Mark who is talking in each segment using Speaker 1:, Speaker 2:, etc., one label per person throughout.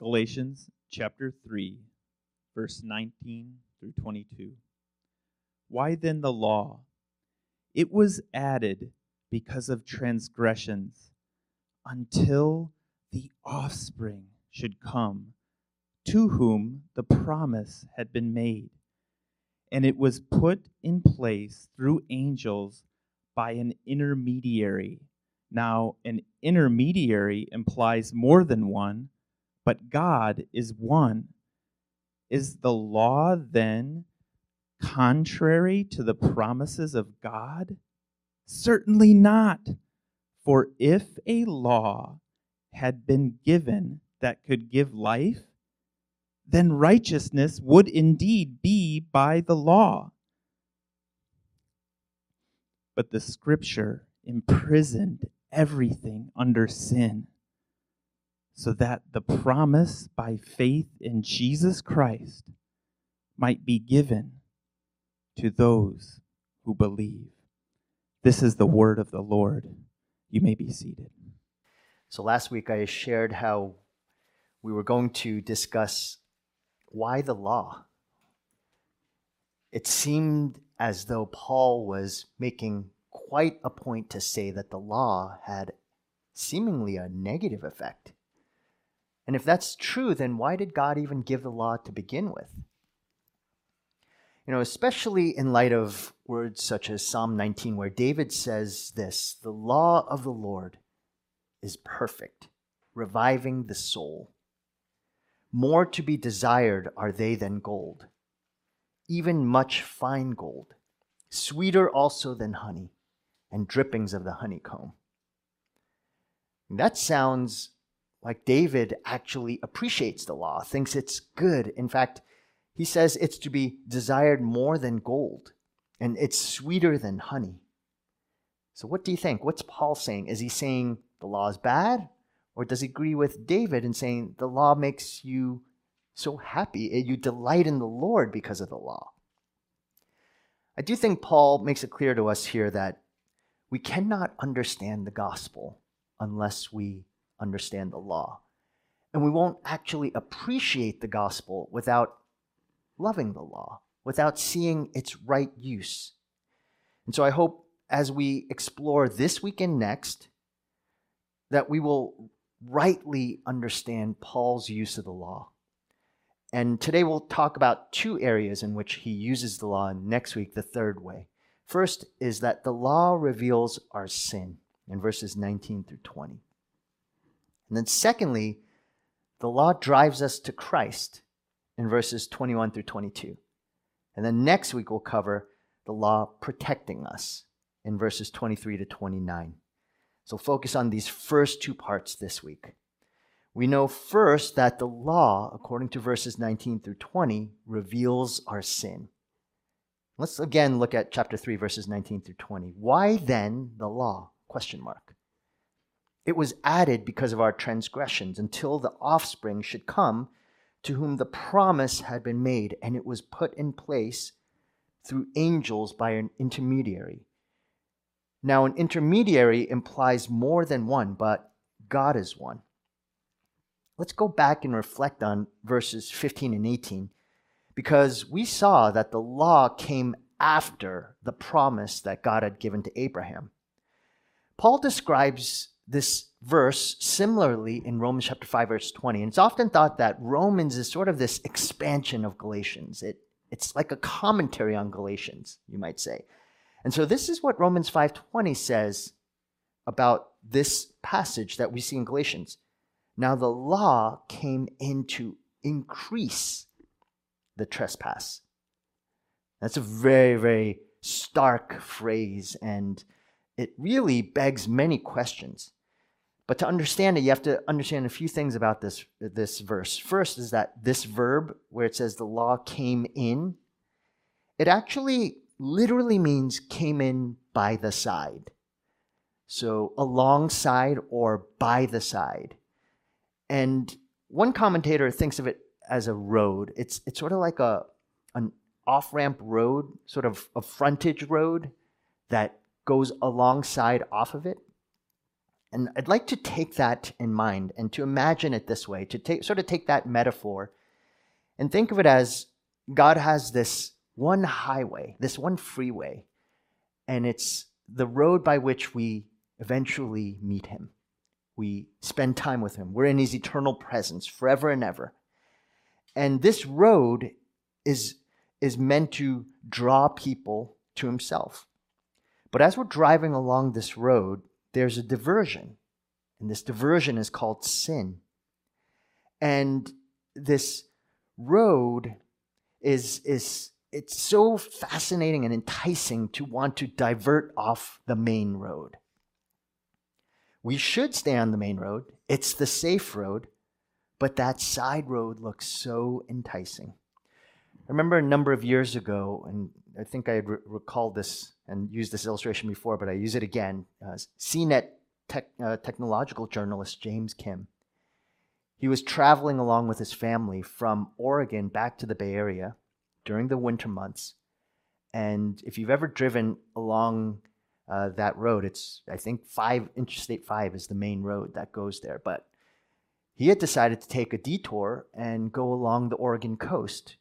Speaker 1: Galatians chapter 3, verse 19 through 22. Why then the law? It was added because of transgressions until the offspring should come, to whom the promise had been made. And it was put in place through angels by an intermediary. Now, an intermediary implies more than one, but God is one. Is the law then contrary to the promises of God? Certainly not. For if a law had been given that could give life, then righteousness would indeed be by the law. But the scripture imprisoned everything under sin, so that the promise by faith in Jesus Christ might be given to those who believe. This is the word of the Lord. You may be seated.
Speaker 2: So last week I shared how we were going to discuss why the law. It seemed as though Paul was making quite a point to say that the law had seemingly a negative effect. And if that's true, then why did God even give the law to begin with? You know, especially in light of words such as Psalm 19, where David says this The law of the Lord is perfect, reviving the soul. More to be desired are they than gold, even much fine gold, sweeter also than honey, and drippings of the honeycomb. That sounds like David actually appreciates the law, thinks it's good. In fact, he says it's to be desired more than gold, and it's sweeter than honey. So, what do you think? What's Paul saying? Is he saying the law is bad? Or does he agree with David in saying the law makes you so happy? Eh, you delight in the Lord because of the law. I do think Paul makes it clear to us here that we cannot understand the gospel unless we understand the law. And we won't actually appreciate the gospel without loving the law, without seeing its right use. And so I hope as we explore this week and next, that we will rightly understand Paul's use of the law. And today we'll talk about two areas in which he uses the law, and next week, the third way. First is that the law reveals our sin in verses 19 through 20. And then, secondly, the law drives us to Christ in verses 21 through 22. And then next week, we'll cover the law protecting us in verses 23 to 29. So focus on these first two parts this week. We know first that the law, according to verses 19 through 20, reveals our sin. Let's again look at chapter 3 verses 19 through 20. Why then the law? Question mark. It was added because of our transgressions until the offspring should come to whom the promise had been made, and it was put in place through angels by an intermediary. Now, an intermediary implies more than one, but God is one. Let's go back and reflect on verses 15 and 18, because we saw that the law came after the promise that God had given to Abraham. Paul describes this verse similarly in Romans chapter 5 verse 20. And it's often thought that Romans is sort of this expansion of Galatians. It, it's like a commentary on Galatians, you might say. And so this is what Romans 5:20 says about this passage that we see in Galatians. Now the law came in to increase the trespass. That's a very, very stark phrase, and it really begs many questions. But to understand it, you have to understand a few things about this, this verse. First is that this verb, where it says the law came in, it actually literally means came in by the side. So alongside or by the side. And one commentator thinks of it as a road. It's, it's sort of like a, an off ramp road, sort of a frontage road that goes alongside off of it. And I'd like to take that in mind and to imagine it this way, to take, sort of take that metaphor and think of it as God has this one highway, this one freeway, and it's the road by which we eventually meet Him. We spend time with Him. We're in His eternal presence forever and ever. And this road is, is meant to draw people to Himself. But as we're driving along this road, there's a diversion. And this diversion is called sin. And this road is, is it's so fascinating and enticing to want to divert off the main road. We should stay on the main road. It's the safe road, but that side road looks so enticing. I remember a number of years ago, and I think I had re- recalled this and used this illustration before, but I use it again. Uh, CNET tech, uh, technological journalist James Kim. He was traveling along with his family from Oregon back to the Bay Area during the winter months. And if you've ever driven along uh, that road, it's, I think, five, Interstate 5 is the main road that goes there. But he had decided to take a detour and go along the Oregon coast,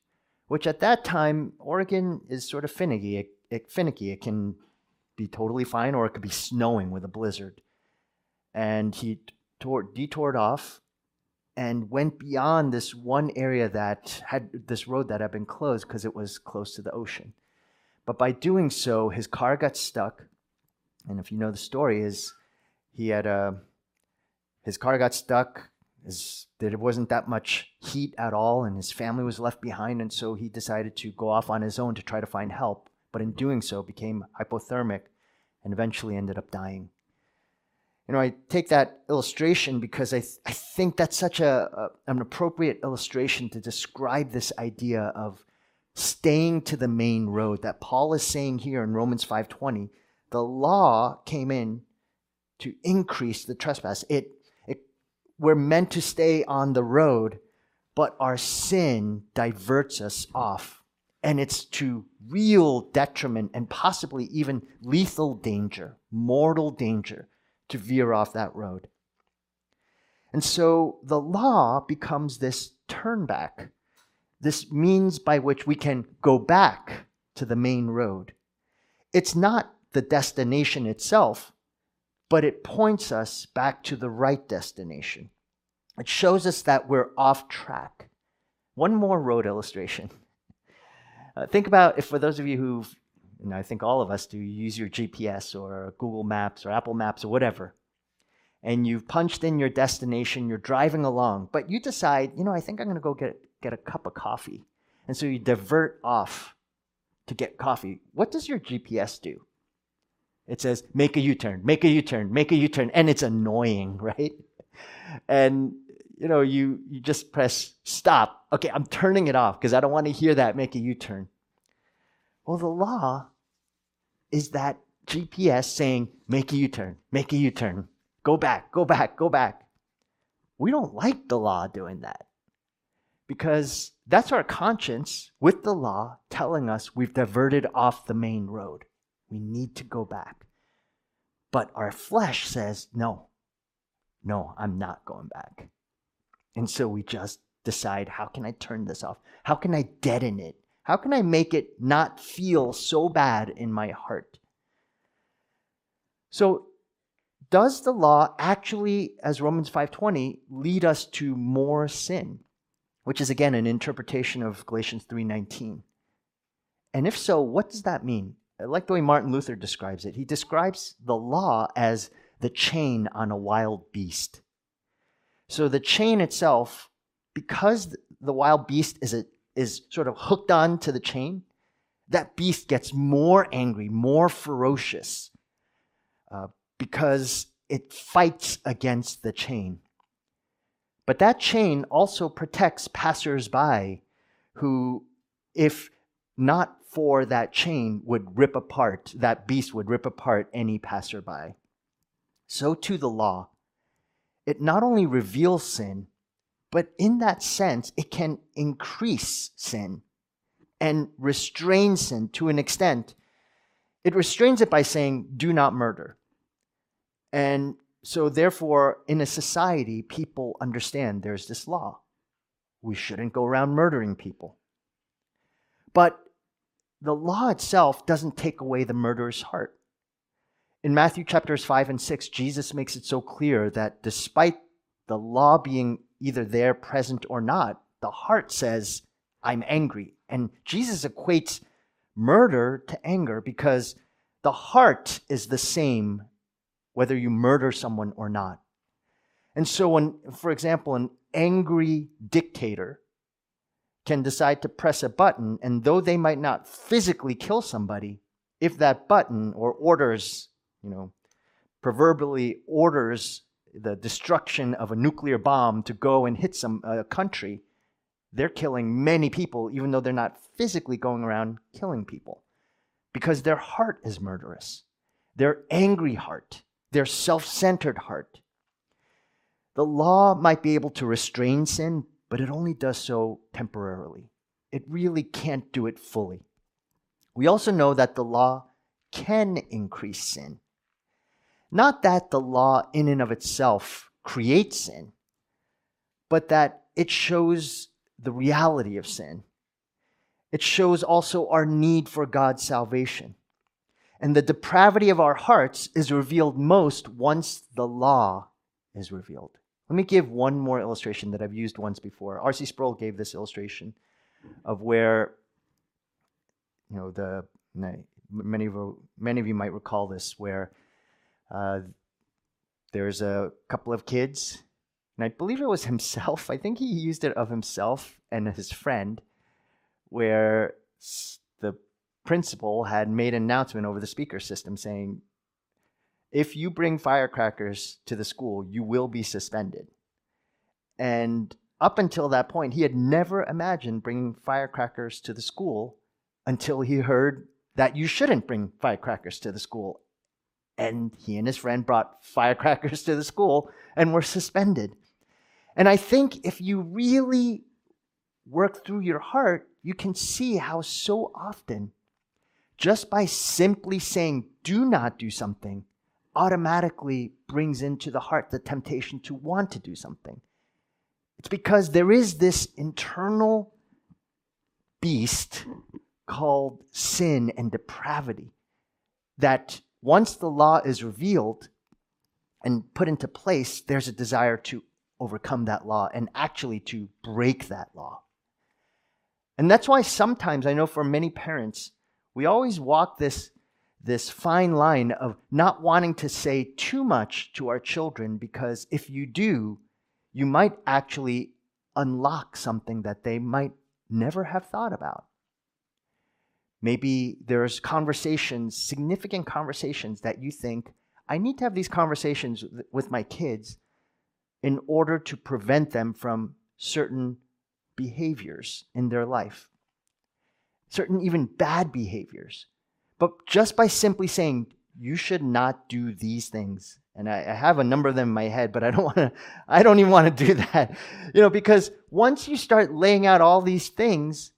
Speaker 2: which at that time, Oregon is sort of finicky. It, it, finicky. It can be totally fine or it could be snowing with a blizzard. And he tore, detoured off and went beyond this one area that had this road that had been closed because it was close to the ocean. But by doing so, his car got stuck. And if you know the story, is he had a his car got stuck. His, there wasn't that much heat at all, and his family was left behind. And so he decided to go off on his own to try to find help. But in doing so, became hypothermic and eventually ended up dying you know, I take that illustration because I, th- I think that's such a, a, an appropriate illustration to describe this idea of staying to the main road that Paul is saying here in Romans 5:20. The law came in to increase the trespass. It we're meant to stay on the road, but our sin diverts us off. And it's to real detriment and possibly even lethal danger, mortal danger to veer off that road. And so the law becomes this turnback, this means by which we can go back to the main road. It's not the destination itself, but it points us back to the right destination. It shows us that we're off track. One more road illustration. Uh, think about if, for those of you who've and I think all of us do, use your GPS or Google Maps or Apple Maps or whatever, and you've punched in your destination, you're driving along, but you decide, you know, I think I'm going to go get, get a cup of coffee. And so you divert off to get coffee. What does your GPS do? It says, make a U turn, make a U turn, make a U turn. And it's annoying, right? And you know, you, you just press stop. Okay, I'm turning it off because I don't want to hear that make a U turn. Well, the law is that GPS saying, make a U turn, make a U turn, go back, go back, go back. We don't like the law doing that because that's our conscience with the law telling us we've diverted off the main road. We need to go back. But our flesh says, no, no, I'm not going back. And so we just decide, how can I turn this off? How can I deaden it? How can I make it not feel so bad in my heart? So, does the law actually as Romans 5:20 lead us to more sin? Which is again an interpretation of Galatians 3:19. And if so, what does that mean? I like the way Martin Luther describes it. He describes the law as the chain on a wild beast. So the chain itself, because the wild beast is a is sort of hooked on to the chain, that beast gets more angry, more ferocious, uh, because it fights against the chain. But that chain also protects passersby who, if not for that chain, would rip apart, that beast would rip apart any passerby. So too the law. It not only reveals sin, but in that sense, it can increase sin and restrain sin to an extent. It restrains it by saying, do not murder. And so, therefore, in a society, people understand there's this law. We shouldn't go around murdering people. But the law itself doesn't take away the murderer's heart. In Matthew chapters 5 and 6, Jesus makes it so clear that despite the law being either there, present, or not, the heart says, I'm angry. And Jesus equates murder to anger because the heart is the same whether you murder someone or not. And so, when, for example, an angry dictator can decide to press a button, and though they might not physically kill somebody, if that button or orders, you know, proverbially orders the destruction of a nuclear bomb to go and hit some uh, country, they're killing many people, even though they're not physically going around killing people, because their heart is murderous. Their angry heart, their self centered heart. The law might be able to restrain sin, but it only does so temporarily. It really can't do it fully. We also know that the law can increase sin. Not that the law, in and of itself, creates sin, but that it shows the reality of sin. It shows also our need for God's salvation. And the depravity of our hearts is revealed most once the law is revealed. Let me give one more illustration that I've used once before. R.C. Sproul gave this illustration of where, you know, the many of many of you might recall this, where uh, there's a couple of kids and I believe it was himself. I think he used it of himself and his friend, where the principal had made an announcement over the speaker system saying, if you bring firecrackers to the school, you will be suspended. And up until that point, he had never imagined bringing firecrackers to the school until he heard that you shouldn't bring firecrackers to the school. And he and his friend brought firecrackers to the school and were suspended. And I think if you really work through your heart, you can see how so often, just by simply saying, do not do something, automatically brings into the heart the temptation to want to do something. It's because there is this internal beast called sin and depravity that once the law is revealed and put into place, there's a desire to overcome that law and actually to break that law. And that's why sometimes I know for many parents, we always walk this, this fine line of not wanting to say too much to our children because if you do, you might actually unlock something that they might never have thought about. Maybe there's conversations, significant conversations that you think, I need to have these conversations with my kids in order to prevent them from certain behaviors in their life, certain even bad behaviors. But just by simply saying, you should not do these things. And I, I have a number of them in my head, but I don't want to, I don't even want to do that. You know, because once you start laying out all these things,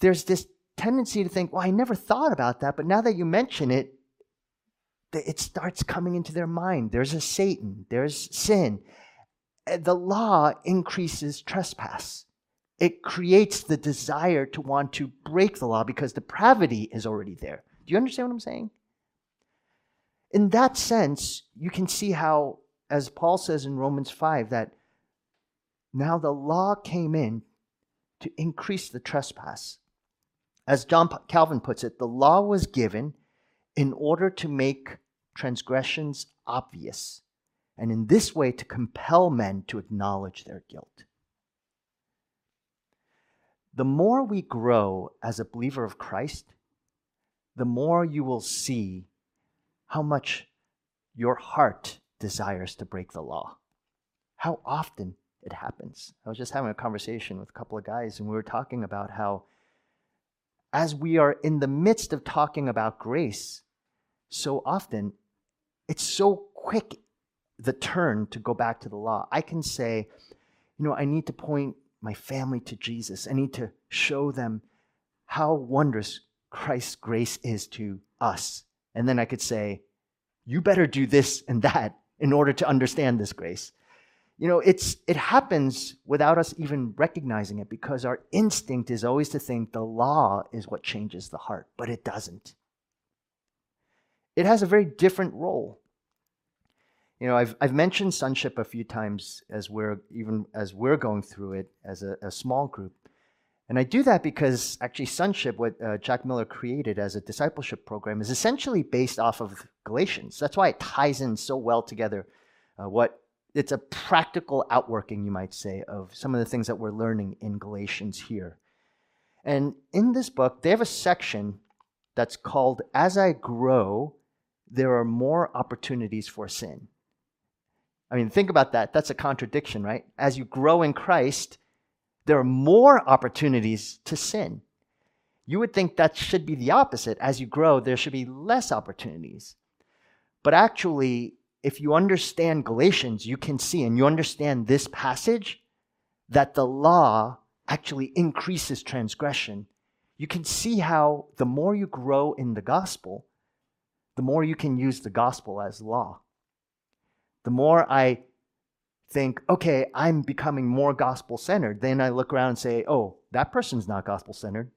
Speaker 2: there's this tendency to think, well, I never thought about that. But now that you mention it, it starts coming into their mind. There's a Satan, there's sin. The law increases trespass. It creates the desire to want to break the law because depravity is already there. Do you understand what I'm saying? In that sense, you can see how, as Paul says in Romans 5, that now the law came in to increase the trespass. As John Calvin puts it, the law was given in order to make transgressions obvious and in this way to compel men to acknowledge their guilt. The more we grow as a believer of Christ, the more you will see how much your heart desires to break the law. How often it happens. I was just having a conversation with a couple of guys, and we were talking about how, as we are in the midst of talking about grace, so often it's so quick the turn to go back to the law. I can say, you know, I need to point my family to Jesus. I need to show them how wondrous Christ's grace is to us. And then I could say, you better do this and that in order to understand this grace. You know, it's it happens without us even recognizing it because our instinct is always to think the law is what changes the heart, but it doesn't. It has a very different role. You know, I've, I've mentioned sonship a few times as we're even as we're going through it as a, a small group. And I do that because actually, Sonship, what uh, Jack Miller created as a discipleship program, is essentially based off of Galatians. That's why it ties in so well together. Uh, what it's a practical outworking, you might say, of some of the things that we're learning in Galatians here. And in this book, they have a section that's called As I Grow, There Are More Opportunities for Sin. I mean, think about that. That's a contradiction, right? As you grow in Christ, there are more opportunities to sin. You would think that should be the opposite. As you grow, there should be less opportunities. But actually, if you understand Galatians, you can see and you understand this passage that the law actually increases transgression. You can see how the more you grow in the gospel, the more you can use the gospel as law. The more I think, okay, I'm becoming more gospel centered, then I look around and say, oh, that person's not gospel centered.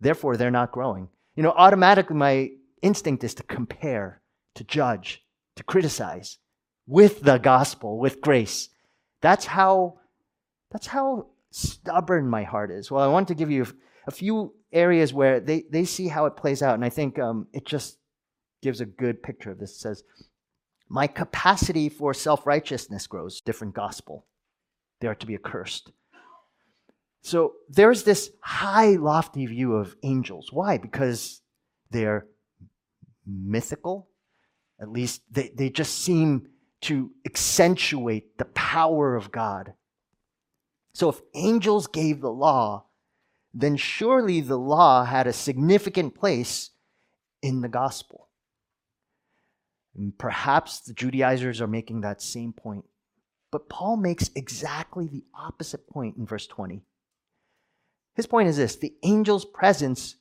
Speaker 2: Therefore, they're not growing. You know, automatically my instinct is to compare, to judge, to criticize with the gospel, with grace. That's how that's how stubborn my heart is. Well, I want to give you a few areas where they, they see how it plays out, and I think um, it just gives a good picture of this. It says, my capacity for self righteousness grows. Different gospel. They are to be accursed. So there's this high, lofty view of angels. Why? Because they're mythical. At least they, they just seem to accentuate the power of God. So if angels gave the law, then surely the law had a significant place in the gospel. And perhaps the Judaizers are making that same point. But Paul makes exactly the opposite point in verse 20. His point is this the angel's presence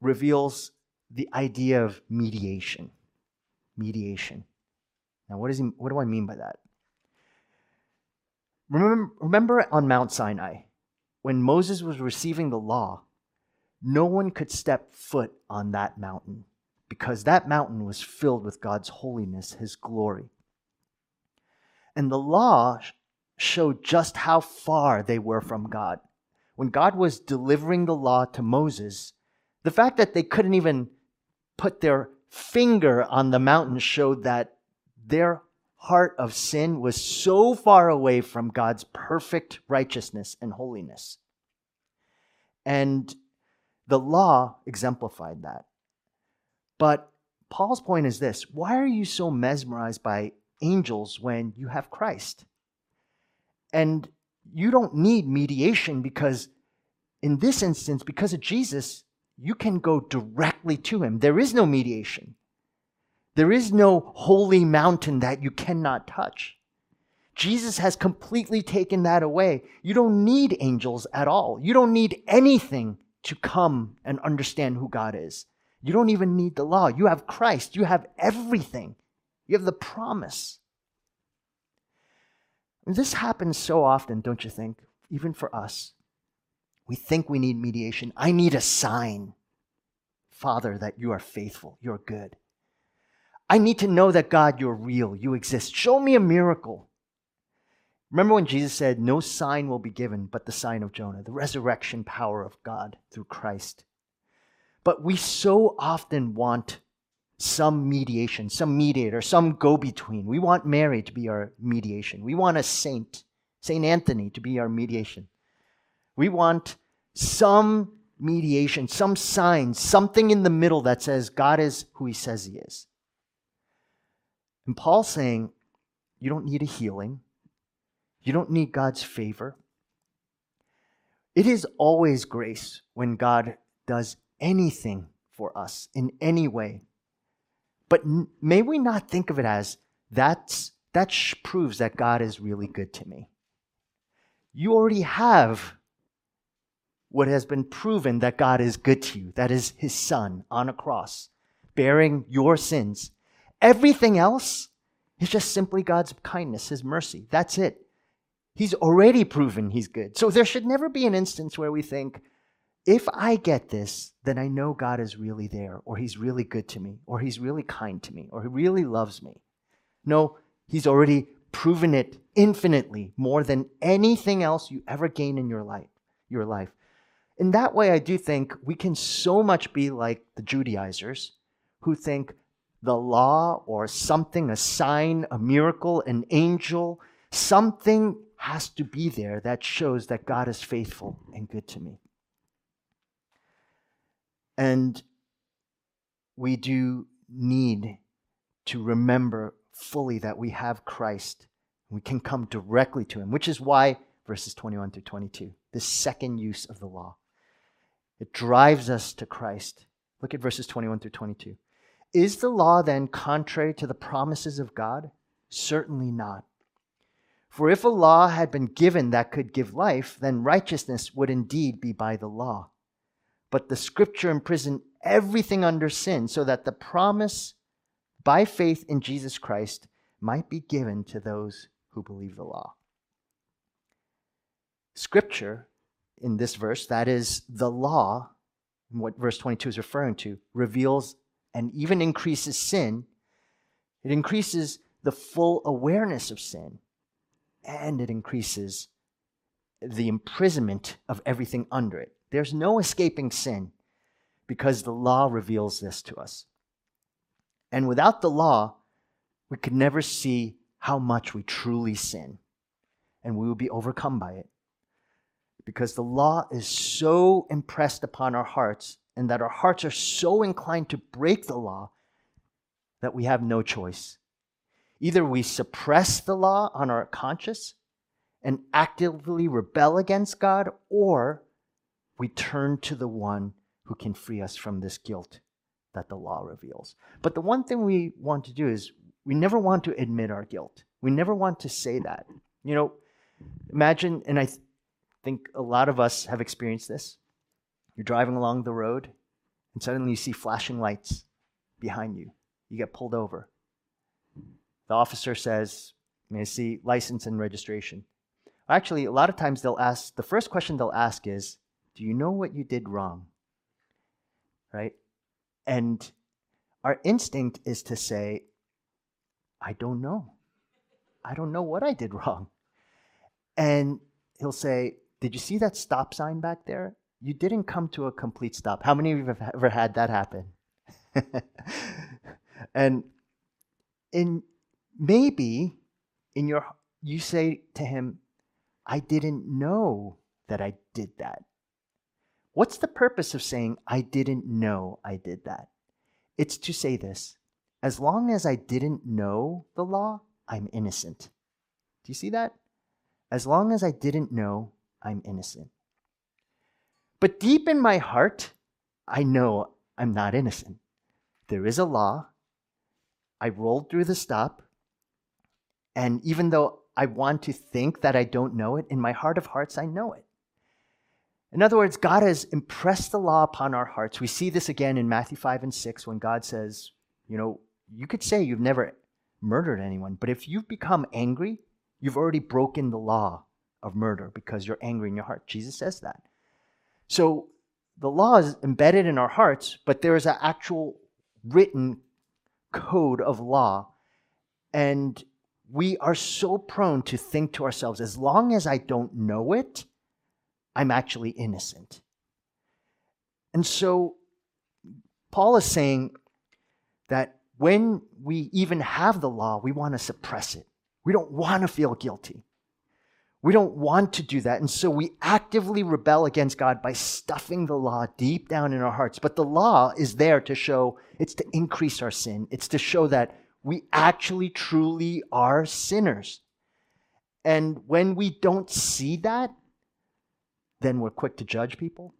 Speaker 2: reveals the idea of mediation. Mediation. Now, what, is he, what do I mean by that? Remember, remember on Mount Sinai, when Moses was receiving the law, no one could step foot on that mountain because that mountain was filled with God's holiness, His glory. And the law showed just how far they were from God. When God was delivering the law to Moses, the fact that they couldn't even put their finger on the mountain showed that their heart of sin was so far away from God's perfect righteousness and holiness. And the law exemplified that. But Paul's point is this why are you so mesmerized by angels when you have Christ? And you don't need mediation because, in this instance, because of Jesus, you can go directly to him. There is no mediation. There is no holy mountain that you cannot touch. Jesus has completely taken that away. You don't need angels at all. You don't need anything to come and understand who God is. You don't even need the law. You have Christ. You have everything. You have the promise. This happens so often, don't you think? Even for us. We think we need mediation. I need a sign, Father, that you are faithful, you're good. I need to know that God, you're real, you exist. Show me a miracle. Remember when Jesus said, No sign will be given but the sign of Jonah, the resurrection power of God through Christ. But we so often want some mediation, some mediator, some go between. We want Mary to be our mediation. We want a saint, St. Anthony, to be our mediation. We want some mediation, some sign, something in the middle that says God is who he says he is. And Paul's saying, you don't need a healing. You don't need God's favor. It is always grace when God does anything for us in any way. But may we not think of it as that's, that sh- proves that God is really good to me. You already have what has been proven that God is good to you. That is his son on a cross, bearing your sins. Everything else It's just simply God's kindness, His mercy. That's it. He's already proven He's good. So there should never be an instance where we think, if I get this, then I know God is really there, or He's really good to me, or He's really kind to me, or He really loves me. No, He's already proven it infinitely more than anything else you ever gain in your life. Your life. In that way, I do think we can so much be like the Judaizers who think the law or something, a sign, a miracle, an angel, something has to be there that shows that God is faithful and good to me. And we do need to remember fully that we have Christ. We can come directly to Him, which is why verses 21 through 22, the second use of the law. It drives us to Christ. Look at verses 21 through 22. Is the law then contrary to the promises of God? Certainly not. For if a law had been given that could give life, then righteousness would indeed be by the law. But the scripture imprisoned everything under sin so that the promise by faith in Jesus Christ might be given to those who believe the law. Scripture in this verse, that is the law, what verse 22 is referring to, reveals and even increases sin. It increases the full awareness of sin, and it increases the imprisonment of everything under it. There's no escaping sin because the law reveals this to us. And without the law, we could never see how much we truly sin, and we will be overcome by it. Because the law is so impressed upon our hearts, and that our hearts are so inclined to break the law that we have no choice. Either we suppress the law on our conscience and actively rebel against God, or we turn to the one who can free us from this guilt that the law reveals. But the one thing we want to do is we never want to admit our guilt. We never want to say that. You know, imagine, and I th- think a lot of us have experienced this. You're driving along the road, and suddenly you see flashing lights behind you. You get pulled over. The officer says, May I see license and registration? Actually, a lot of times they'll ask, the first question they'll ask is, Do you know what you did wrong? Right? And our instinct is to say, I don't know. I don't know what I did wrong. And he'll say, Did you see that stop sign back there? You didn't come to a complete stop. How many of you have ever had that happen? and in maybe in your you say to him, I didn't know that I did that. What's the purpose of saying, I didn't know I did that? It's to say this as long as I didn't know the law, I'm innocent. Do you see that? As long as I didn't know, I'm innocent. But deep in my heart, I know I'm not innocent. There is a law. I rolled through the stop. And even though I want to think that I don't know it, in my heart of hearts, I know it. In other words, God has impressed the law upon our hearts. We see this again in Matthew 5 and 6 when God says, you know, you could say you've never murdered anyone, but if you've become angry, you've already broken the law of murder because you're angry in your heart. Jesus says that. So the law is embedded in our hearts, but there is an actual written code of law. And we are so prone to think to ourselves, as long as I don't know it, I'm actually innocent. And so Paul is saying that when we even have the law, we want to suppress it. We don't want to feel guilty. We don't want to do that. And so we actively rebel against God by stuffing the law deep down in our hearts. But the law is there to show, it's to increase our sin, it's to show that we actually truly are sinners. And when we don't see that, then we're quick to judge people.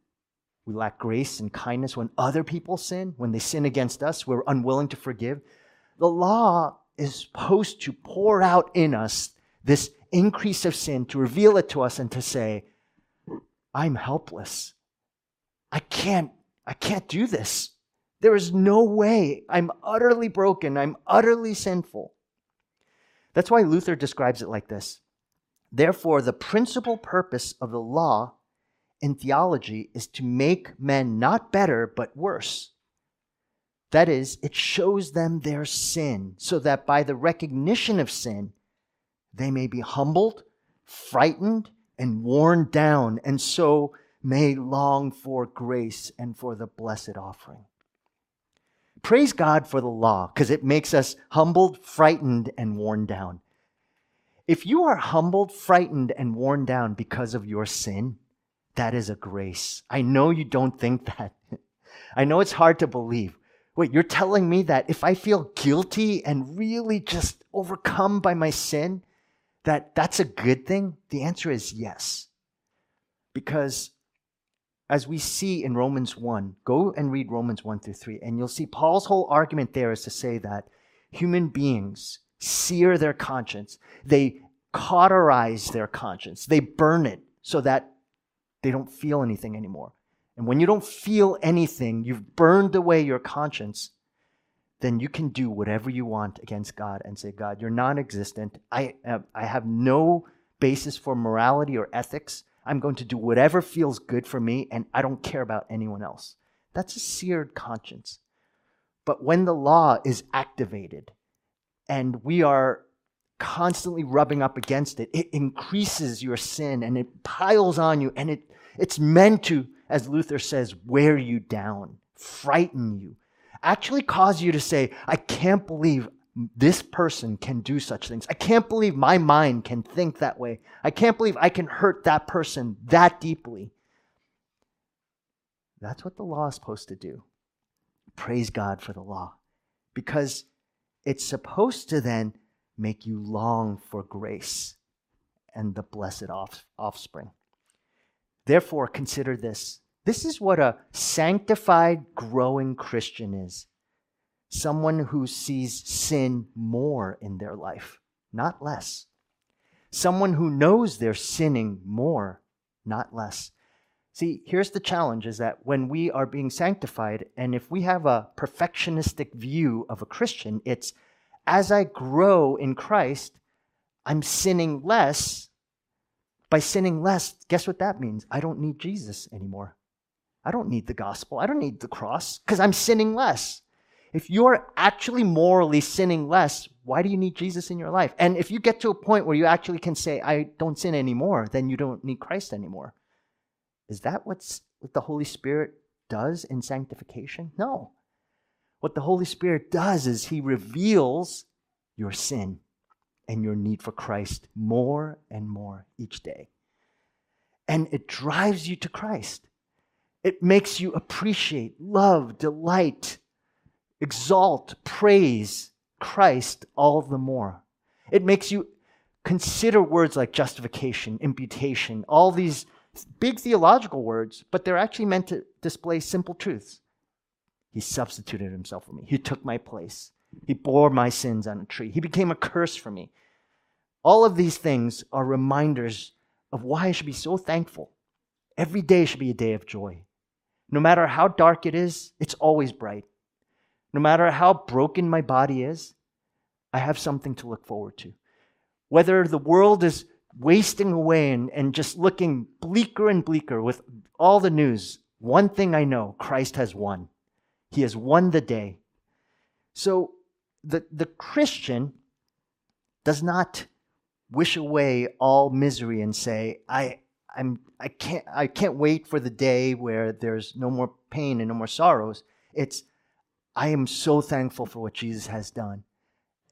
Speaker 2: We lack grace and kindness when other people sin, when they sin against us, we're unwilling to forgive. The law is supposed to pour out in us this increase of sin, to reveal it to us and to say, I'm helpless. I can't, I can't do this. There is no way. I'm utterly broken. I'm utterly sinful. That's why Luther describes it like this Therefore, the principal purpose of the law in theology is to make men not better, but worse. That is, it shows them their sin, so that by the recognition of sin, they may be humbled, frightened, and worn down, and so may long for grace and for the blessed offering. Praise God for the law, because it makes us humbled, frightened, and worn down. If you are humbled, frightened, and worn down because of your sin, that is a grace. I know you don't think that. I know it's hard to believe. Wait, you're telling me that if I feel guilty and really just overcome by my sin, that that's a good thing? The answer is yes. Because as we see in Romans 1, go and read Romans 1 through 3, and you'll see Paul's whole argument there is to say that human beings sear their conscience, they cauterize their conscience, they burn it so that they don't feel anything anymore. And when you don't feel anything, you've burned away your conscience, then you can do whatever you want against God and say, God, you're non existent. I, uh, I have no basis for morality or ethics. I'm going to do whatever feels good for me, and I don't care about anyone else. That's a seared conscience. But when the law is activated and we are constantly rubbing up against it, it increases your sin and it piles on you, and it, it's meant to, as Luther says, wear you down, frighten you, actually cause you to say, I can't believe this person can do such things. I can't believe my mind can think that way. I can't believe I can hurt that person that deeply. That's what the law is supposed to do. Praise God for the law. Because it's supposed to then make you long for grace and the blessed off- offspring. Therefore, consider this. This is what a sanctified, growing Christian is someone who sees sin more in their life, not less. Someone who knows they're sinning more, not less. See, here's the challenge is that when we are being sanctified, and if we have a perfectionistic view of a Christian, it's as I grow in Christ, I'm sinning less. By sinning less, guess what that means? I don't need Jesus anymore. I don't need the gospel. I don't need the cross because I'm sinning less. If you're actually morally sinning less, why do you need Jesus in your life? And if you get to a point where you actually can say, I don't sin anymore, then you don't need Christ anymore. Is that what's, what the Holy Spirit does in sanctification? No. What the Holy Spirit does is He reveals your sin and your need for Christ more and more each day. And it drives you to Christ. It makes you appreciate, love, delight, exalt, praise Christ all the more. It makes you consider words like justification, imputation, all these big theological words, but they're actually meant to display simple truths. He substituted himself for me. He took my place. He bore my sins on a tree. He became a curse for me. All of these things are reminders of why I should be so thankful. Every day should be a day of joy. No matter how dark it is, it's always bright. No matter how broken my body is, I have something to look forward to. Whether the world is wasting away and, and just looking bleaker and bleaker with all the news, one thing I know Christ has won. He has won the day. So the, the Christian does not wish away all misery and say, I, I'm, I, can't, I can't wait for the day where there's no more pain and no more sorrows. It's, I am so thankful for what Jesus has done.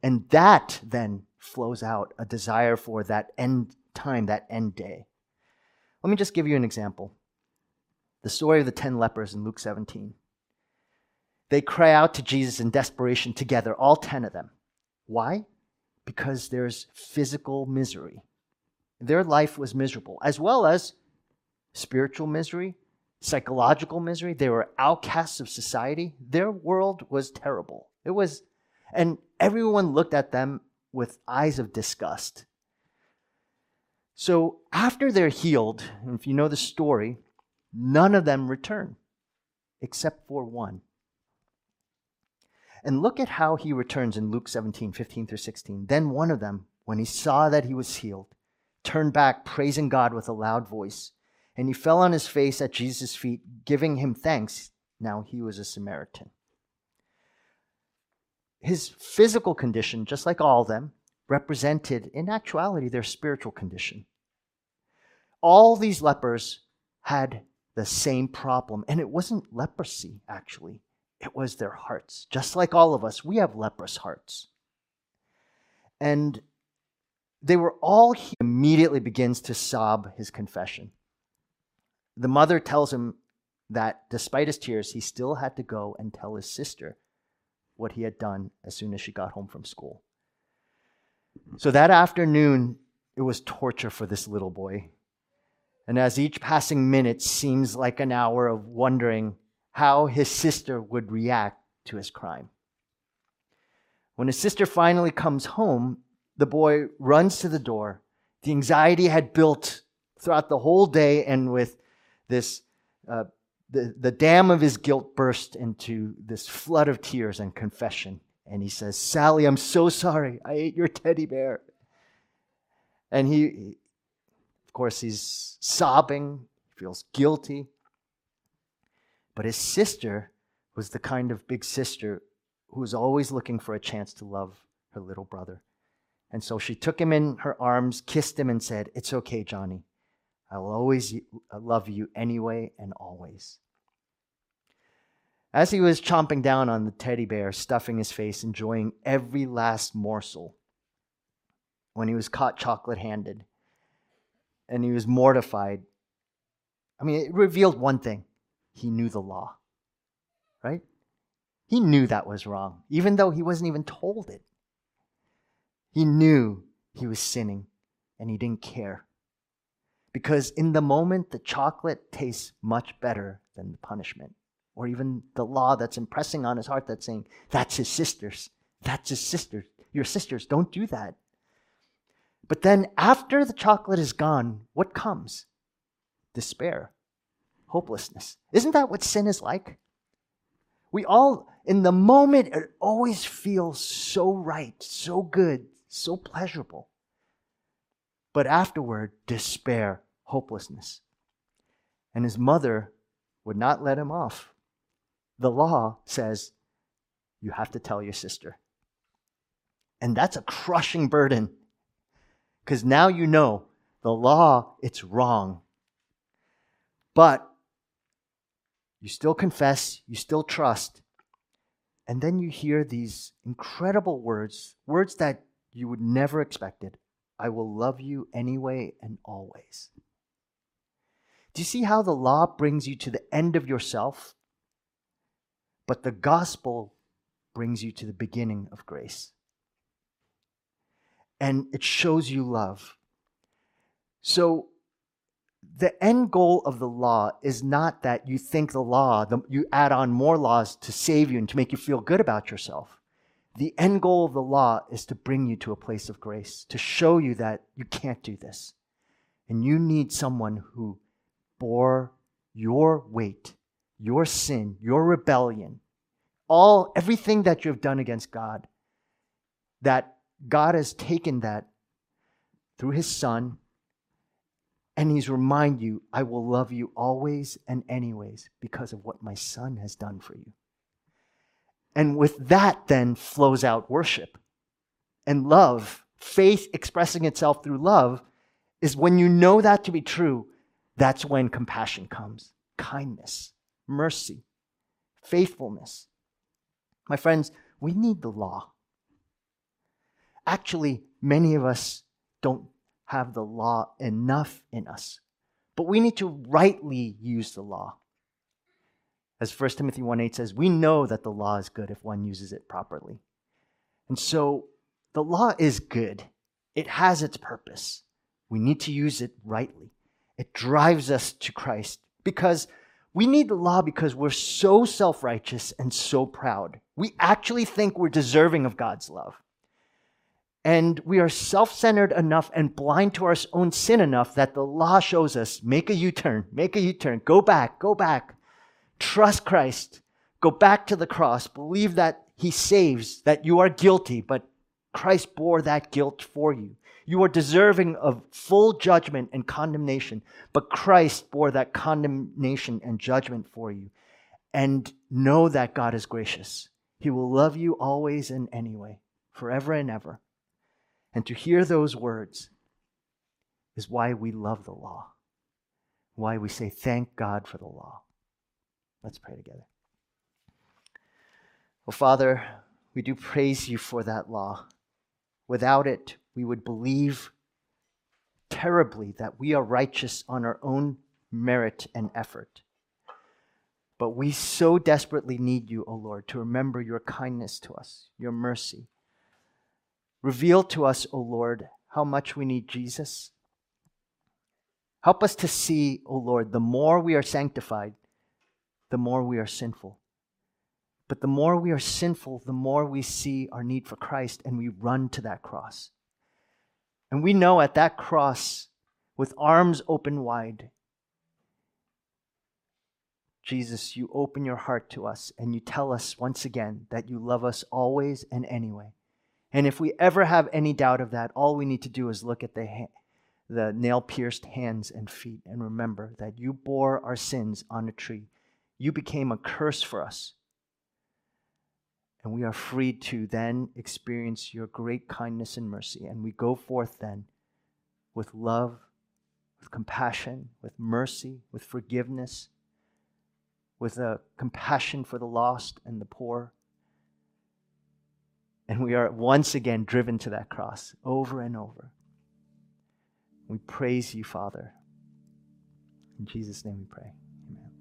Speaker 2: And that then flows out a desire for that end time, that end day. Let me just give you an example. The story of the 10 lepers in Luke 17. They cry out to Jesus in desperation together, all 10 of them. Why? Because there's physical misery. Their life was miserable, as well as spiritual misery, psychological misery. They were outcasts of society. Their world was terrible. It was, and everyone looked at them with eyes of disgust. So after they're healed, if you know the story, none of them return except for one. And look at how he returns in Luke 17, 15 through 16. Then one of them, when he saw that he was healed, turned back, praising God with a loud voice. And he fell on his face at Jesus' feet, giving him thanks. Now he was a Samaritan. His physical condition, just like all of them, represented in actuality their spiritual condition. All these lepers had the same problem, and it wasn't leprosy, actually, it was their hearts. Just like all of us, we have leprous hearts. And they were all, he immediately begins to sob his confession. The mother tells him that despite his tears, he still had to go and tell his sister what he had done as soon as she got home from school. So that afternoon, it was torture for this little boy. And as each passing minute seems like an hour of wondering how his sister would react to his crime. When his sister finally comes home, the boy runs to the door. The anxiety had built throughout the whole day, and with this, uh, the, the dam of his guilt burst into this flood of tears and confession. And he says, Sally, I'm so sorry. I ate your teddy bear. And he, of course, he's sobbing, feels guilty. But his sister was the kind of big sister who was always looking for a chance to love her little brother. And so she took him in her arms, kissed him, and said, It's okay, Johnny. I will always uh, love you anyway and always. As he was chomping down on the teddy bear, stuffing his face, enjoying every last morsel, when he was caught chocolate handed and he was mortified, I mean, it revealed one thing he knew the law, right? He knew that was wrong, even though he wasn't even told it. He knew he was sinning and he didn't care. Because in the moment, the chocolate tastes much better than the punishment, or even the law that's impressing on his heart that's saying, That's his sister's. That's his sister's. Your sisters, don't do that. But then after the chocolate is gone, what comes? Despair, hopelessness. Isn't that what sin is like? We all, in the moment, it always feels so right, so good, so pleasurable. But afterward, despair, hopelessness. And his mother would not let him off. The law says, you have to tell your sister. And that's a crushing burden because now you know the law, it's wrong. But you still confess, you still trust. And then you hear these incredible words, words that you would never expected. I will love you anyway and always. Do you see how the law brings you to the end of yourself? But the gospel brings you to the beginning of grace. And it shows you love. So, the end goal of the law is not that you think the law, the, you add on more laws to save you and to make you feel good about yourself. The end goal of the law is to bring you to a place of grace, to show you that you can't do this. And you need someone who bore your weight, your sin, your rebellion, all everything that you have done against God. That God has taken that through his son and he's remind you, I will love you always and anyways because of what my son has done for you. And with that, then flows out worship and love. Faith expressing itself through love is when you know that to be true, that's when compassion comes kindness, mercy, faithfulness. My friends, we need the law. Actually, many of us don't have the law enough in us, but we need to rightly use the law. As 1 Timothy 1 8 says, we know that the law is good if one uses it properly. And so the law is good, it has its purpose. We need to use it rightly. It drives us to Christ because we need the law because we're so self righteous and so proud. We actually think we're deserving of God's love. And we are self centered enough and blind to our own sin enough that the law shows us make a U turn, make a U turn, go back, go back. Trust Christ. Go back to the cross. Believe that He saves, that you are guilty, but Christ bore that guilt for you. You are deserving of full judgment and condemnation, but Christ bore that condemnation and judgment for you. And know that God is gracious. He will love you always and anyway, forever and ever. And to hear those words is why we love the law, why we say, Thank God for the law. Let's pray together. Well, Father, we do praise you for that law. Without it, we would believe terribly that we are righteous on our own merit and effort. But we so desperately need you, O Lord, to remember your kindness to us, your mercy. Reveal to us, O Lord, how much we need Jesus. Help us to see, O Lord, the more we are sanctified, the more we are sinful. But the more we are sinful, the more we see our need for Christ and we run to that cross. And we know at that cross, with arms open wide, Jesus, you open your heart to us and you tell us once again that you love us always and anyway. And if we ever have any doubt of that, all we need to do is look at the, ha- the nail pierced hands and feet and remember that you bore our sins on a tree. You became a curse for us and we are free to then experience your great kindness and mercy. And we go forth then with love, with compassion, with mercy, with forgiveness, with a compassion for the lost and the poor. And we are once again driven to that cross over and over. We praise you, Father. In Jesus' name we pray.